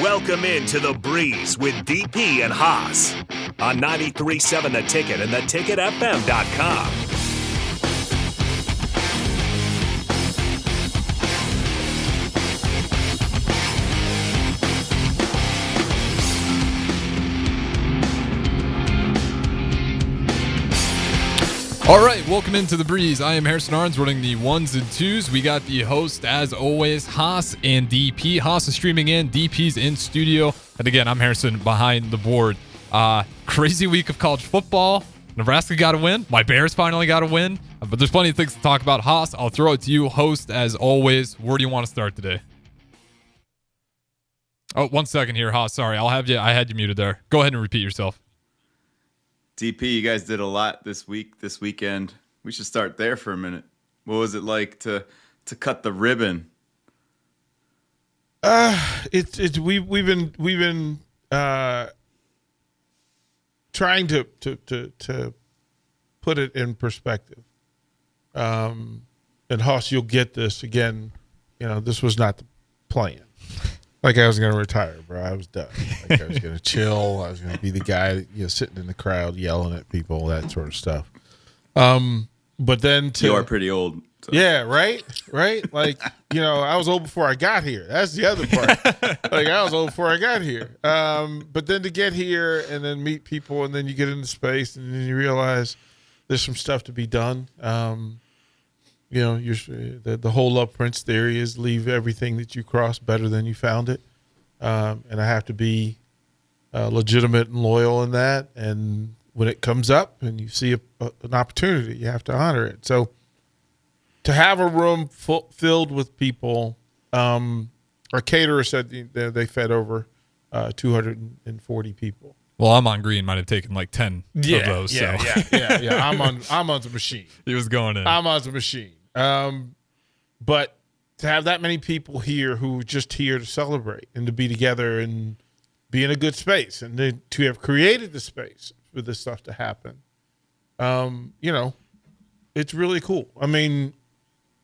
Welcome into the breeze with DP and Hoss on 93.7 The Ticket and theticketfm.com. All right, welcome into the breeze. I am Harrison Arns running the ones and twos. We got the host, as always, Hoss and DP. Hoss is streaming in, DP's in studio. And again, I'm Harrison behind the board. Uh, crazy week of college football. Nebraska got a win. My Bears finally got a win. Uh, But there's plenty of things to talk about. Hoss, I'll throw it to you, host, as always. Where do you want to start today? Oh, one second here, Hoss. Sorry, I'll have you. I had you muted there. Go ahead and repeat yourself. DP, you guys did a lot this week, this weekend. We should start there for a minute. What was it like to to cut the ribbon? Uh it's it's we we've been we've been uh trying to to to to put it in perspective. Um and Hoss, you'll get this again. You know, this was not the plan. Like I was going to retire, bro. I was done. Like I was going to chill. I was going to be the guy, you know, sitting in the crowd yelling at people, that sort of stuff. Um, but then to You are pretty old. so- yeah, right, right. Like you know, I was old before I got here. That's the other part. like I was old before I got here. Um, but then to get here and then meet people, and then you get into space, and then you realize there's some stuff to be done. Um, you know, you're, the the whole love Prince theory is leave everything that you cross better than you found it, um, and I have to be uh, legitimate and loyal in that. And when it comes up and you see a, a, an opportunity, you have to honor it. So to have a room full, filled with people, um, our caterer said they, they fed over uh, 240 people. Well, I'm on green. Might have taken like 10 of those. yeah, so yeah, yeah, yeah. I'm on. I'm on the machine. he was going in. I'm on the machine. Um, but to have that many people here who are just here to celebrate and to be together and be in a good space and then to have created the space for this stuff to happen, um, you know, it's really cool. I mean,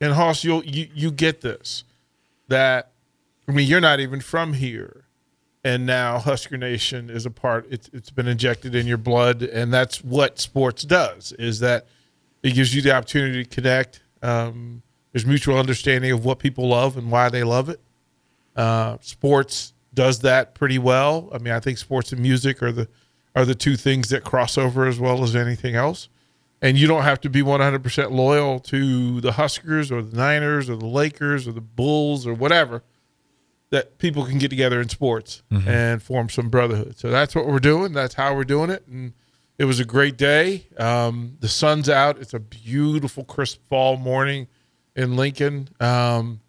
and Hoss, you you get this that I mean, you're not even from here, and now Husker Nation is a part. It's it's been injected in your blood, and that's what sports does. Is that it gives you the opportunity to connect. Um, there's mutual understanding of what people love and why they love it. Uh, sports does that pretty well. I mean, I think sports and music are the are the two things that cross over as well as anything else. And you don't have to be 100% loyal to the Huskers or the Niners or the Lakers or the Bulls or whatever. That people can get together in sports and form some brotherhood. So that's what we're doing. That's how we're doing it. And it was a great day. Um, the sun's out. It's a beautiful, crisp fall morning in Lincoln. Um,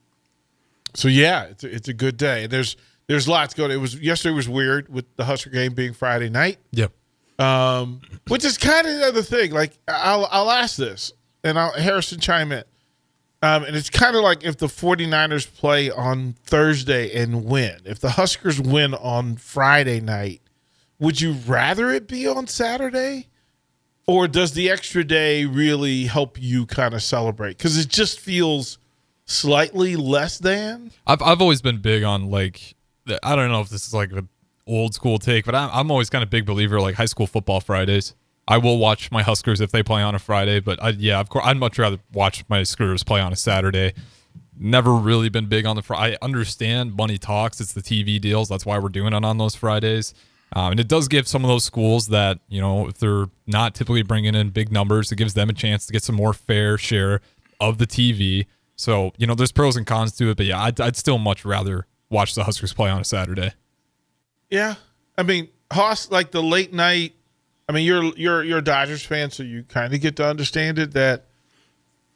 so yeah, it's a, it's a good day. There's there's lots going. It was yesterday was weird with the Husker game being Friday night, yep. um, which is kind of the other thing. Like I'll I'll ask this, and I'll Harrison chime in. Um, and it's kind of like if the 49ers play on Thursday and win. If the Huskers win on Friday night, would you rather it be on Saturday? Or does the extra day really help you kind of celebrate? Because it just feels slightly less than. I've I've always been big on like I don't know if this is like an old school take, but I'm I'm always kind of big believer like high school football Fridays. I will watch my Huskers if they play on a Friday, but I, yeah, of course, I'd much rather watch my Screws play on a Saturday. Never really been big on the Friday. I understand money talks; it's the TV deals. That's why we're doing it on those Fridays. Um, and it does give some of those schools that you know if they're not typically bringing in big numbers, it gives them a chance to get some more fair share of the TV. So you know, there's pros and cons to it, but yeah, I'd, I'd still much rather watch the Huskers play on a Saturday. Yeah, I mean, Hoss, like the late night. I mean, you're you're you're a Dodgers fan, so you kind of get to understand it that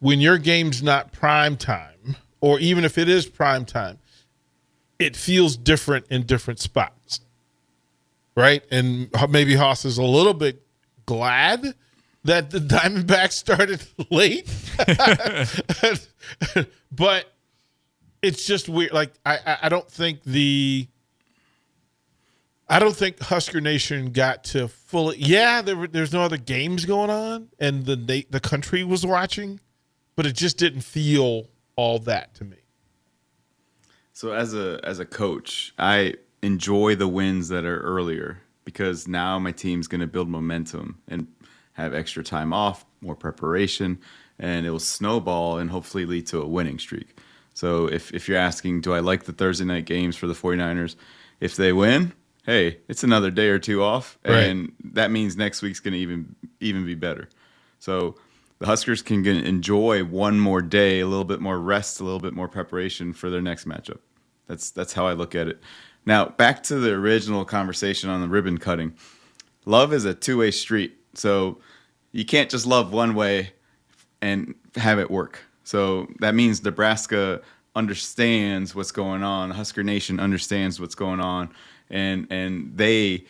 when your game's not prime time, or even if it is prime time, it feels different in different spots, right? And maybe Hoss is a little bit glad that the Diamondbacks started late, but it's just weird. Like I- I don't think the I don't think Husker Nation got to fully. Yeah, there were, there's no other games going on, and the the country was watching, but it just didn't feel all that to me. So as a as a coach, I enjoy the wins that are earlier because now my team's going to build momentum and have extra time off, more preparation, and it will snowball and hopefully lead to a winning streak. So if, if you're asking, do I like the Thursday night games for the 49ers? If they win, hey, it's another day or two off, Right. and that means next week's going to even even be better. So the Huskers can enjoy one more day, a little bit more rest, a little bit more preparation for their next matchup. That's that's how I look at it. Now back to the original conversation on the ribbon cutting. Love is a two way street, so you can't just love one way and have it work. So that means Nebraska understands what's going on. Husker Nation understands what's going on, and and they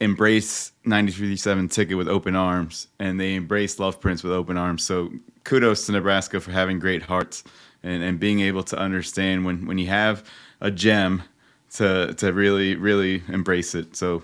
embrace 93.7 ticket with open arms and they embrace love prince with open arms so kudos to nebraska for having great hearts and, and being able to understand when, when you have a gem to, to really really embrace it so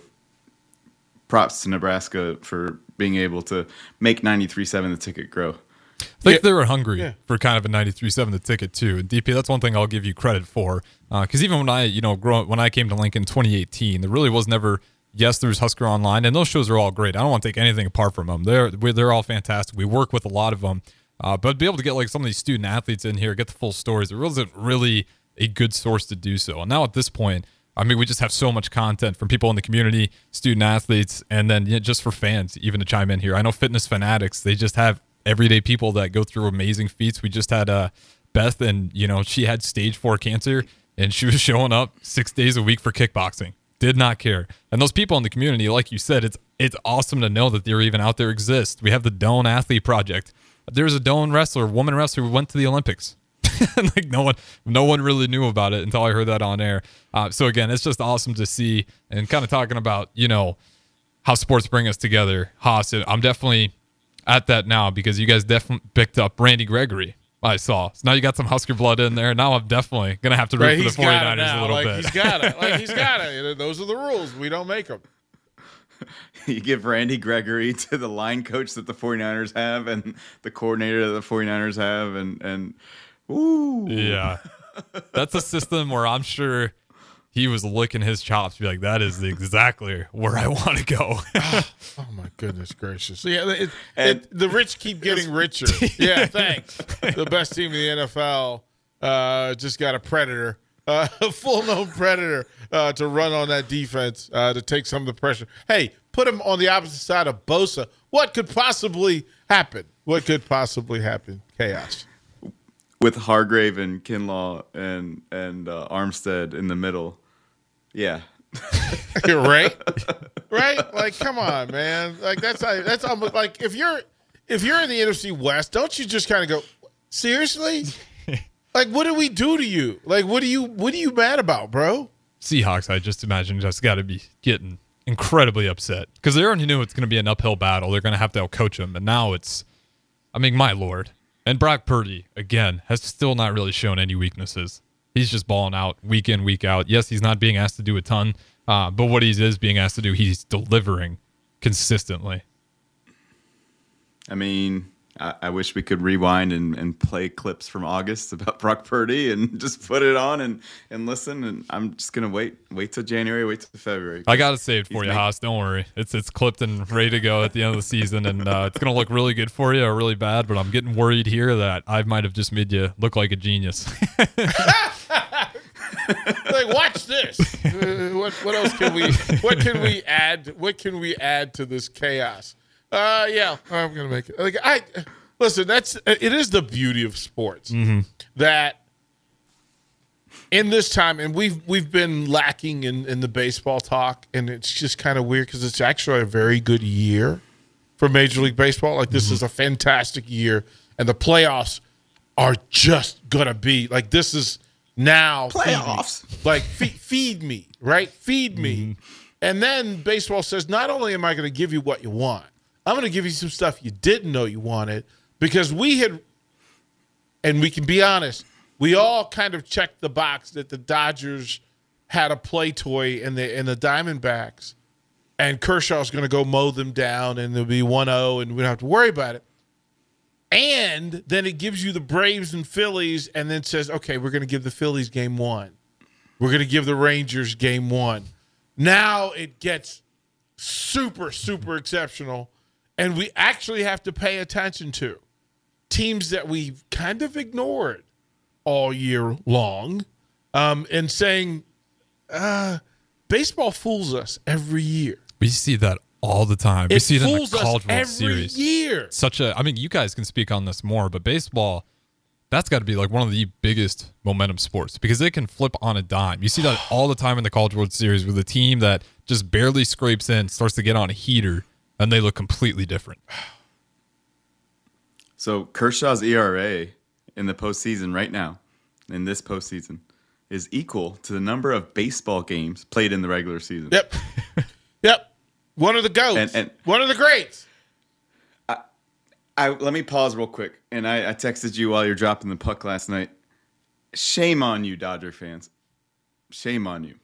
props to nebraska for being able to make 93.7 the ticket grow I think Yeah. they were hungry Yeah. for kind of a 93.7 the ticket too. And DP, that's one thing I'll give you credit for. Because even when I, you know, grow, when I came to Lincoln 2018, there really was never. Yes, there's Husker Online, and those shows are all great. I don't want to take anything apart from them. They're we- they're all fantastic. We work with a lot of them, uh, but be able to get like some of these student athletes in here, get the full stories. It wasn't really a good source to do so. And now at this point, I mean, we just have so much content from people in the community, student athletes, and then yeah, just for fans even to chime in here. I know fitness fanatics; they just have everyday people that go through amazing feats. We just had uh, Beth, and you know, she had stage four cancer, and she was showing up six days a week for kickboxing. Did not care. And those people in the community, like you said, it's it's awesome to know that they're even out there exist. We have the Doane Athlete Project. There's a Doane wrestler, woman wrestler, who went to the Olympics. like no one, no one really knew about it until I heard that on air. Uh, so again, it's just awesome to see and kind of talking about you know how sports bring us together. Hoss, I'm definitely at that now because you guys definitely picked up Randy Gregory. I saw. So now you got some Husker blood in there. Now I'm definitely gonna have to root Right, for the got 49ers a little like, bit. He's got it. Like he's got it. Those are the rules. We don't make them. you give randy gregory to the line coach that the 49ers have and the coordinator that the 49ers have and and ooh Yeah. That's a system where I'm sure he was licking his chops, be like, that is exactly where I want to go. Oh my goodness gracious! Yeah, it, And- it, the rich keep getting richer. Yeah, thanks. The best team in the NFL uh, just got a predator, uh, a full-known predator uh, to run on that defense uh, to take some of the pressure. Hey, put him on the opposite side of Bosa. What could possibly happen? What could possibly happen? Chaos. With hargrave and kinlaw and and uh, armstead in the middle yeah right? Right? Like, come on, man. Like that's that's almost like if you're if you're in the NFC West, don't you just kind of go, seriously? Like, what did we do to you? Like, what do you what are you mad about, bro? Seahawks, I just imagine, just got to be getting incredibly upset because they already knew it's going to be an uphill battle. They're going to have to outcoach them, And now it's, I mean, my lord. And Brock Purdy, again, has still not really shown any weaknesses. He's just balling out week in, week out. Yes, he's not being asked to do a ton, uh, but what he is being asked to do, he's delivering consistently. i mean I, I wish we could rewind and, and play clips from august about brock purdy and just put it on and and listen and i'm just gonna wait wait till january wait till february I got it saved for you, make- Hoss. Don't worry. It's it's clipped and ready to go at the end of the season, and uh, it's gonna look really good for you or really bad. But I'm getting worried here that I might have just made you look like a genius. Like, watch this. Uh, what what else can we what can we add? What can we add to this chaos? Uh, yeah, I'm gonna make it. Like, I listen. That's it. Is the beauty of sports mm-hmm. that in this time, and we've we've been lacking in in the baseball talk, and it's just kind of weird because it's actually a very good year for Major League Baseball. Like, this mm-hmm. is a fantastic year, and the playoffs are just gonna be like this is now feed. Playoffs. like feed, feed me right feed me mm-hmm. and then baseball says not only am i going to give you what you want i'm going to give you some stuff you didn't know you wanted because we had and we can be honest we all kind of checked the box that the dodgers had a play toy in the in the diamondbacks and kershaw's going to go mow them down and there'll be 1-0 and we don't have to worry about it and then it gives you the Braves and Phillies, and then says, okay, we're going to give the Phillies game one. We're going to give the Rangers game one. Now it gets super, super exceptional. And we actually have to pay attention to teams that we've kind of ignored all year long um, and saying, uh, baseball fools us every year. We see that all the time. we It see it in the College World Series. year. Such a, I mean, you guys can speak on this more, but baseball, that's got to be like one of the biggest momentum sports because it can flip on a dime. You see that all the time in the College World Series with a team that just barely scrapes in, starts to get on a heater, and they look completely different. So Kershaw's ERA in the postseason right now, in this postseason, is equal to the number of baseball games played in the regular season. Yep. yep. One of the goats. And- and- One of the greats. I let me pause real quick, and I, I texted you while you're dropping the puck last night. Shame on you, Dodger fans. Shame on you.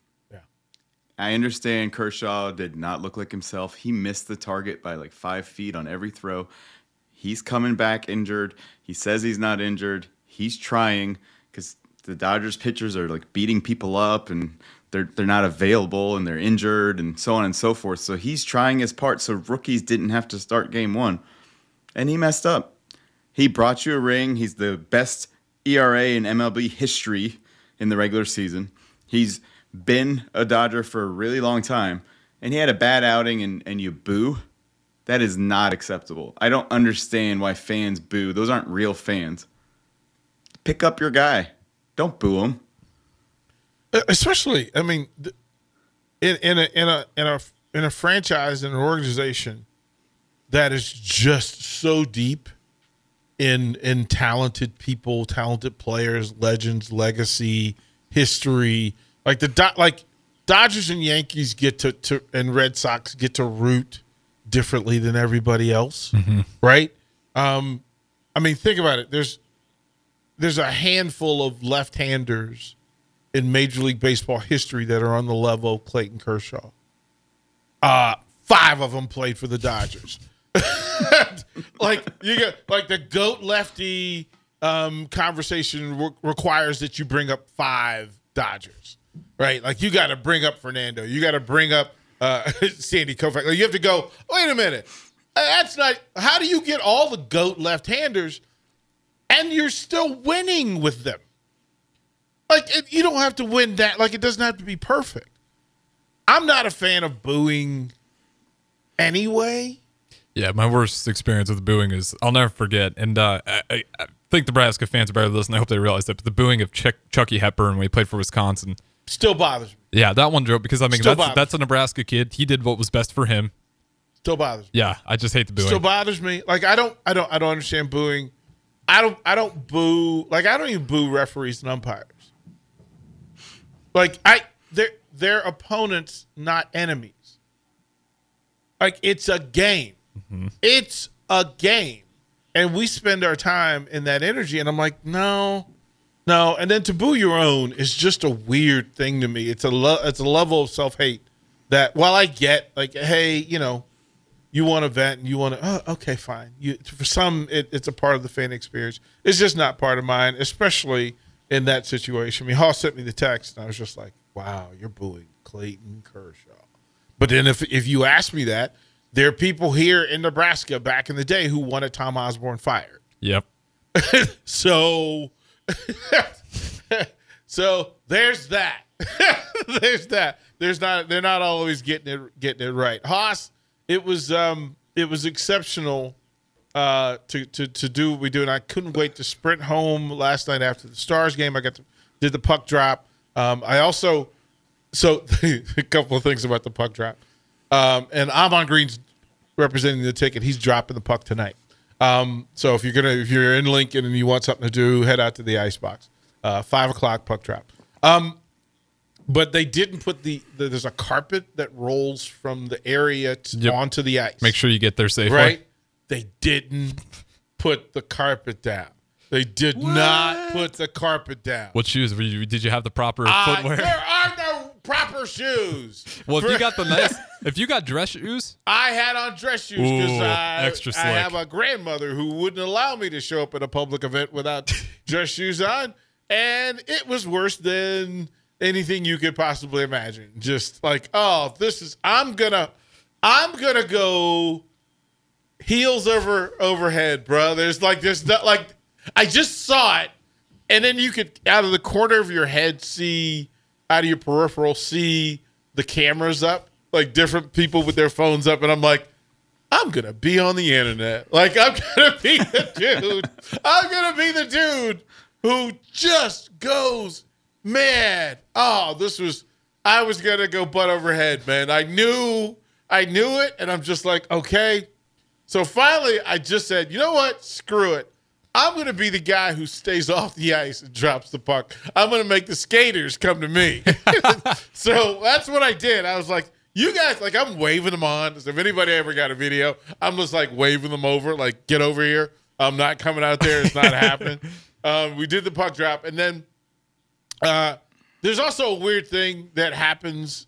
I understand Kershaw did not look like himself. He missed the target by like five feet on every throw. He's coming back injured. He says he's not injured. He's trying because the Dodgers pitchers are like beating people up and they're they're not available and they're injured and so on and so forth. So he's trying his part so rookies didn't have to start game one. And he messed up. He brought you a ring. He's the best ERA in MLB history in the regular season. He's been a Dodger for a really long time, and he had a bad outing and, and you boo. That is not acceptable. I don't understand why fans boo. Those aren't real fans. Pick up your guy. Don't boo him. Especially, I mean, in in a in a in a in a franchise in an organization that is just so deep in in talented people, talented players, legends, legacy, history. Like the Do- like Dodgers and Yankees get to, to and Red Sox get to root differently than everybody else, right? Um, I mean, think about it. There's there's a handful of left-handers in Major League Baseball history that are on the level of Clayton Kershaw. Uh, five of them played for the Dodgers. like you get like the goat lefty um, conversation re- requires that you bring up five Dodgers, right? Like you got to bring up Fernando, you got to bring up uh, Sandy Koufax. Like you have to go. Wait a minute, Uh, that's not. How do you get all the goat left-handers, and you're still winning with them? Like it, you don't have to win that. Like it doesn't have to be perfect. I'm not a fan of booing anyway. Yeah, my worst experience with booing is I'll never forget, and uh, I, I, think Nebraska fans are better than this, and I hope they realize that. But the booing of Chuck, Chucky Hepburn when he played for Wisconsin, Still bothers me. yeah, that one drove because I mean Still that's bothers. that's a Nebraska kid. He did what was best for him. Still bothers me. Yeah, I just hate the booing. Still bothers me. Like I don't, I don't, I don't understand booing. I don't, I don't boo. Like I don't even boo referees and umpires. Like I, they're they're opponents, not enemies. Like it's a game. Mm-hmm. It's a game, and we spend our time in that energy. And I'm like, no, no. And then to boo your own is just a weird thing to me. It's a lo- it's a level of self hate that while I get like, hey, you know, you want to vent and you want to oh, okay fine you for some it, it's a part of the fan experience it's just not part of mine especially in that situation i mean Hall sent me the text and i was just like wow you're booing clayton kershaw but then if if you ask me that there are people here in nebraska back in the day who wanted tom osborne fired Yep. so so there's that. There's that. There's not they're not always getting it getting it right. Hoss it was um it was exceptional uh to to to do what we do and i couldn't wait to sprint home last night after the stars game. I got to did the puck drop. Um i also so a couple of things about the puck drop. Um and amon green's representing the ticket. He's dropping the puck tonight um, so if you're gonna if you're in Lincoln and you want something to do, head out to the icebox. Uh, five o'clock puck drop. Um, but they didn't put the, the there's a carpet that rolls from the area to, Yep. onto the ice. Make sure you get there safely. right. They didn't put the carpet down. They did not put the carpet down. What shoes were you? Did you have the proper Uh, footwear? there are shoes. well, if you got the nice, if you got dress shoes, I had on dress shoes because I, I have a grandmother who wouldn't allow me to show up at a public event without dress shoes on, and it was worse than anything you could possibly imagine. Just like, oh, this is I'm gonna I'm gonna go heels over overhead, bro. There's like there's not like I just saw it, and then you could out of the corner of your head see out of your peripheral see the cameras up, like different people with their phones up, and I'm like. I'm gonna be on the internet. Like I'm gonna be the dude. I'm gonna be the dude who just goes mad. Oh, this was I was gonna go butt overhead, man. I knew I knew it, and I'm just like, okay. So finally I just said, you know what? Screw it. I'm gonna be the guy who stays off the ice and drops the puck. I'm gonna make the skaters come to me. so that's what I did. I was like, you guys, like, I'm waving them on. So if anybody ever got a video, I'm just like waving them over, like, get over here. I'm not coming out there. It's not happening. Um, we did the puck drop, and then uh, there's also a weird thing that happens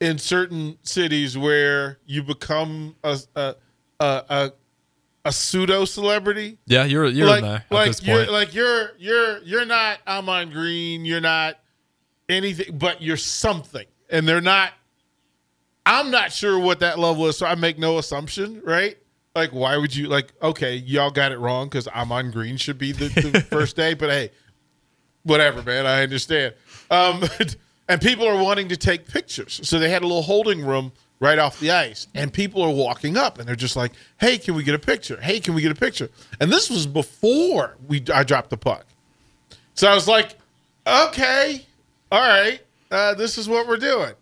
in certain cities where you become a a a, a, a pseudo celebrity. Yeah, you're you're like, there like you're like you're you're you're not I'm on green. You're not anything, but you're something, and they're not. I'm not sure what that level is, so I make no assumption, right? Like, why would you like? Okay, y'all got it wrong because I'm on green should be the, the first day, but hey, whatever, man. I understand. Um, and people are wanting to take pictures, so they had a little holding room right off the ice, and people are walking up, and they're just like, "Hey, can we get a picture? Hey, can we get a picture?" And this was before we I dropped the puck, so I was like, "Okay, all right, uh, this is what we're doing."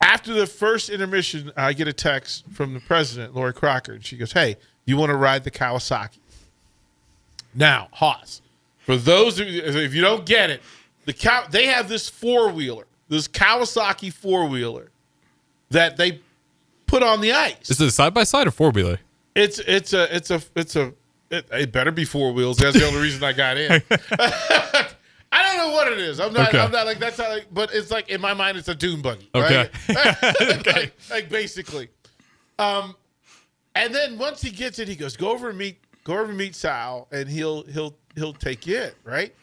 After the first intermission, I get a text from the president, Lori Crocker, and she goes, "Hey, you want to ride the Kawasaki?" Now, Hoss, for those of you, if you don't get it, the cow they have this four wheeler, this Kawasaki four wheeler that they put on the ice. Is it side by side or four wheeler? It's it's a it's a it's a it, it better be four wheels. That's the only reason I got in. I don't know what it is. I'm not. Okay. I'm not like that's how. Like, but it's like in my mind, it's a dune buggy. Okay. Right? like, like basically. Um, and then once he gets it, he goes, "Go over and meet, go over and meet Sal, and he'll he'll he'll take you in, right?"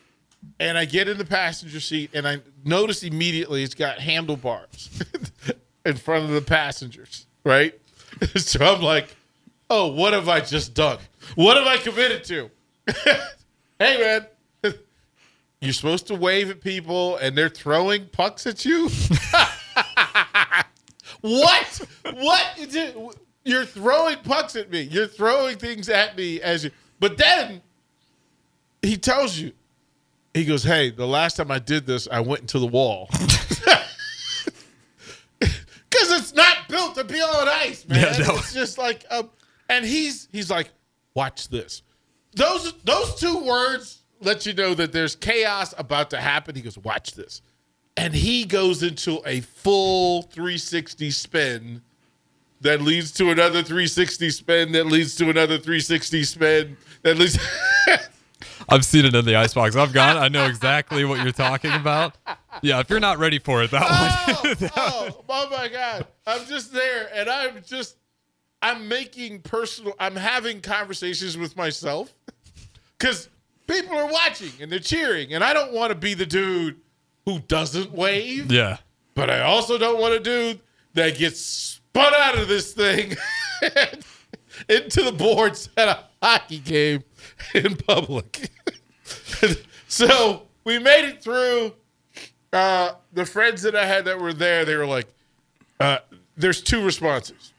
And I get in the passenger seat, and I notice immediately it's got handlebars in front of the passengers, right? so I'm like, "Oh, what have I just done? What have I committed to?" hey, man. You're supposed to wave at people and they're throwing pucks at you? what? What? is it? You're throwing pucks at me. You're throwing things at me as you. But then he tells you, he goes, Hey, the last time I did this, I went into the wall. It's not built to be on ice, man. Yeah, no. It's just like, um, and he's he's like, watch this. Those those two words let you know that there's chaos about to happen. He goes, watch this, and he goes into a full 360 spin that leads to another 360 spin that leads to another 360 spin that leads. I've seen it in the icebox. I've gone. I know exactly what you're talking about. Yeah, if you're not ready for it, that one. oh, oh, oh my god i'm just there and i'm just i'm making personal i'm having conversations with myself because people are watching and they're cheering and i don't want to be the dude who doesn't wave Yeah. but i also don't want a dude that gets spun out of this thing into the boards at a hockey game in public so we made it through uh, the friends that I had that were there, they were like, uh, "There's two responses.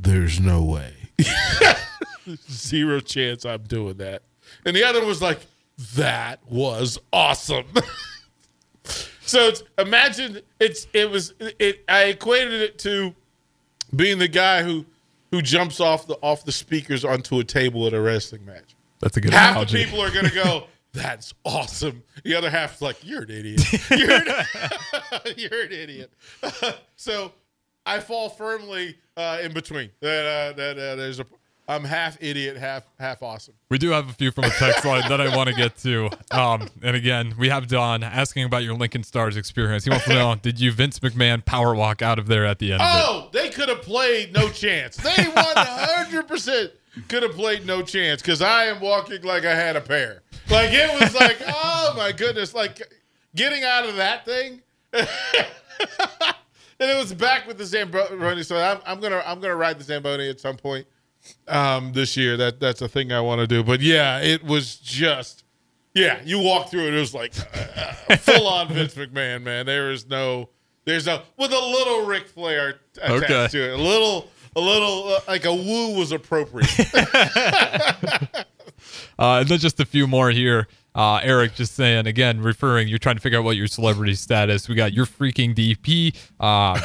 There's no way, zero chance I'm doing that." And the other was like, "That was awesome." so it's imagine it's it was it. I equated it to being the guy who who jumps off the off the speakers onto a table at a wrestling match That's a good half analogy. the people are going to go, "That's awesome." The other half's like, "You're an idiot. You're an, you're an idiot." so I fall firmly uh, in between. That uh, that uh, there's a I'm half idiot, half half awesome. We do have a few from the text line that I want to get to. Um, and again, we have Don asking about your Lincoln Stars experience. He wants to know, did you Vince McMahon power walk out of there at the end of it? Oh, they could have played no chance. They 100 percent could have played no chance because I am walking like I had a pair. Like it was like, oh my goodness, like getting out of that thing. and it was back with the Zamboni. So I'm, I'm gonna I'm gonna ride the Zamboni at some point um, this year. That that's a thing I want to do. But yeah, it was just yeah. You walk through it, it was like uh, full on Vince McMahon, man. There is no there's a with a little Ric Flair attached Okay. to it. A little a little uh, like a woo was appropriate. Uh, and then just a few more here. Uh, Eric just saying again, referring. You're trying to figure out what your celebrity status. We got your freaking DP. Uh,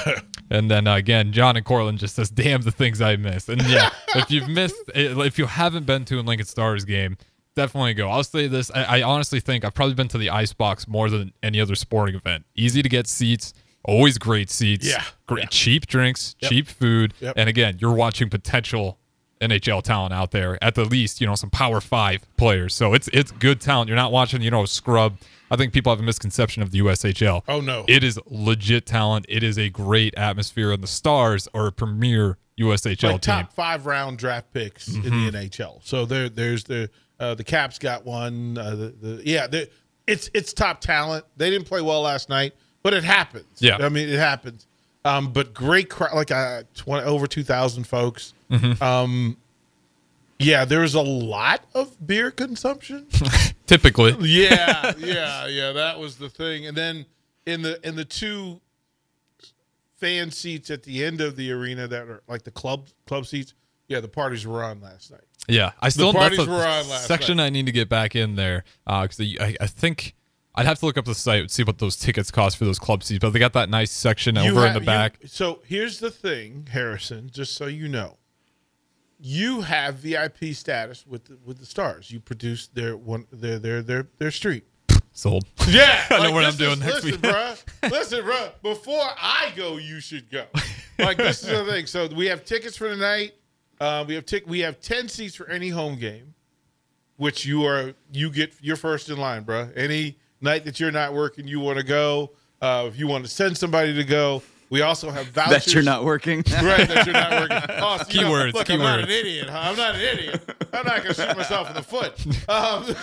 and then uh, again, John and Cortland just says, "Damn the things I missed." And yeah, if you've missed, if you haven't been to a Lincoln Stars game, definitely go. I'll say this: I, I honestly think I've probably been to the Icebox more than any other sporting event. Easy to get seats. Always great seats. Yeah. Great Yeah. cheap drinks, cheap food. Yep. And again, you're watching potential NHL talent out there. At the least, you know, some Power Five players. So it's it's good talent. You're not watching, you know, a scrub. I think people have a misconception of the USHL. Oh, no. It is legit talent. It is a great atmosphere, and the Stars are a premier USHL like team. top five round draft picks in Mm-hmm. the NHL. So there, there's the uh, the Caps got one. Uh, the, the yeah, it's it's top talent. They didn't play well last night, but it happens. Yeah. I mean it happens. Um, but great crowd, like uh, 20, over two thousand folks. Mm-hmm. Um, yeah, there was a lot of beer consumption. Typically, yeah, yeah, yeah. That was the thing. And then in the in the two fan seats at the end of the arena that are like the club club seats. Yeah, the parties were on last night. yeah. I still parties that's a were on last night. section I need to get back in there because I, I think I'd have to look up the site and see what those tickets cost for those club seats. But they got that nice section You over in ha- the you- back. so here's the thing, Harrison. Just so you know, you have VIP status with the, with the stars. You produce their one their their their their street. Sold. Yeah, I know what I'm doing is- next listen, week. bruh. Listen, bruh. Before I go, you should go. Like this is the thing. So we have tickets for tonight. Uh, we have tic- We have ten seats for any home game, which you are you get you're first in line, bruh. Any night that you're not working, you want to go. Uh, if you want to send somebody to go, we also have vouchers. that you're not working. Right, that you're not working. Oh, so you know, Keywords, look, I'm not an idiot. Huh? I'm not an idiot. I'm not going to shoot myself in the foot. Um,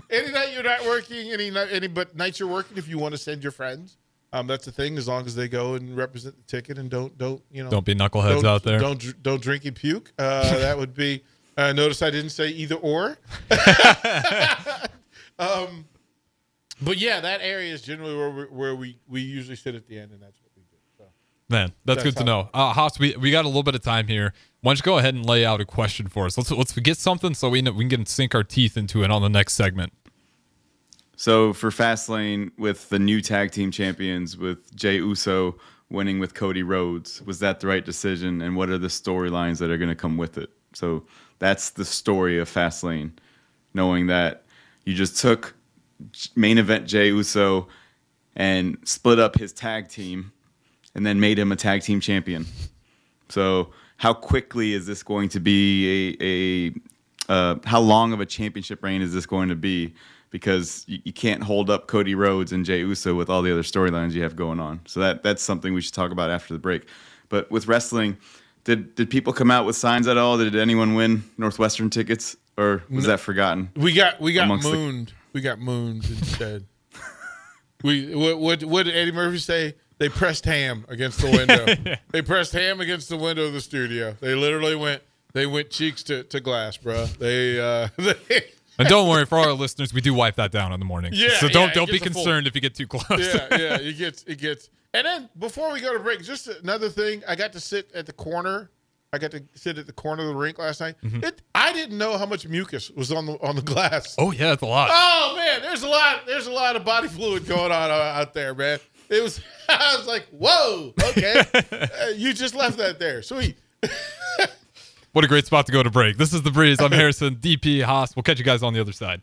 any night you're not working, any night, any but nights you're working, if you want to send your friends, um, that's the thing. As long as they go and represent the ticket and don't don't you know Don't be knuckleheads don't, out there. Don't don't drink and puke. Uh, that would be. Uh, notice I didn't say either or. um, but yeah, that area is generally where we, where we we usually sit at the end, and that's what we do. So. Man, that's, That's good to know. Uh, Hoss, we, we got a little bit of time here. Why don't you go ahead and lay out a question for us? Let's let's get something so we know, we can sink our teeth into it on the next segment. So for Fastlane, with the new tag team champions, with Jey Uso winning with Cody Rhodes, was that the right decision? And what are the storylines that are going to come with it? So that's the story of Fastlane, knowing that you just took main event Jey Uso and split up his tag team, and then made him a tag team champion. So how quickly is this going to be a, a uh, how long of a championship reign is this going to be? Because you, you can't hold up Cody Rhodes and Jey Uso with all the other storylines you have going on. So that that's something we should talk about after the break. But with wrestling, did did people come out with signs at all? Did anyone win Northwestern tickets, or was that forgotten? We got we got Amongst the- mooned. We got mooned instead. we what, what what did Eddie Murphy say? They pressed ham against the window. they pressed ham against the window of the studio. They literally went they went cheeks to, to glass, bro. They uh they, And don't worry, for our listeners, we do wipe that down in the morning. Yeah, So don't yeah, don't be a full- concerned if you get too close. yeah, yeah, it gets it gets. And then before we go to break, just another thing, I got to sit at the corner. I got to sit at the corner of the rink last night. It, I didn't know how much mucus was on the on the glass. oh yeah, that's a lot. Oh man, there's a lot. There's a lot of body fluid going on uh, out there, man. It was. I was like, whoa, okay. Uh, you just left that there. Sweet. What a great spot to go to break. This is the breeze. I'm Harrison, DP Hoss. We'll catch you guys on the other side.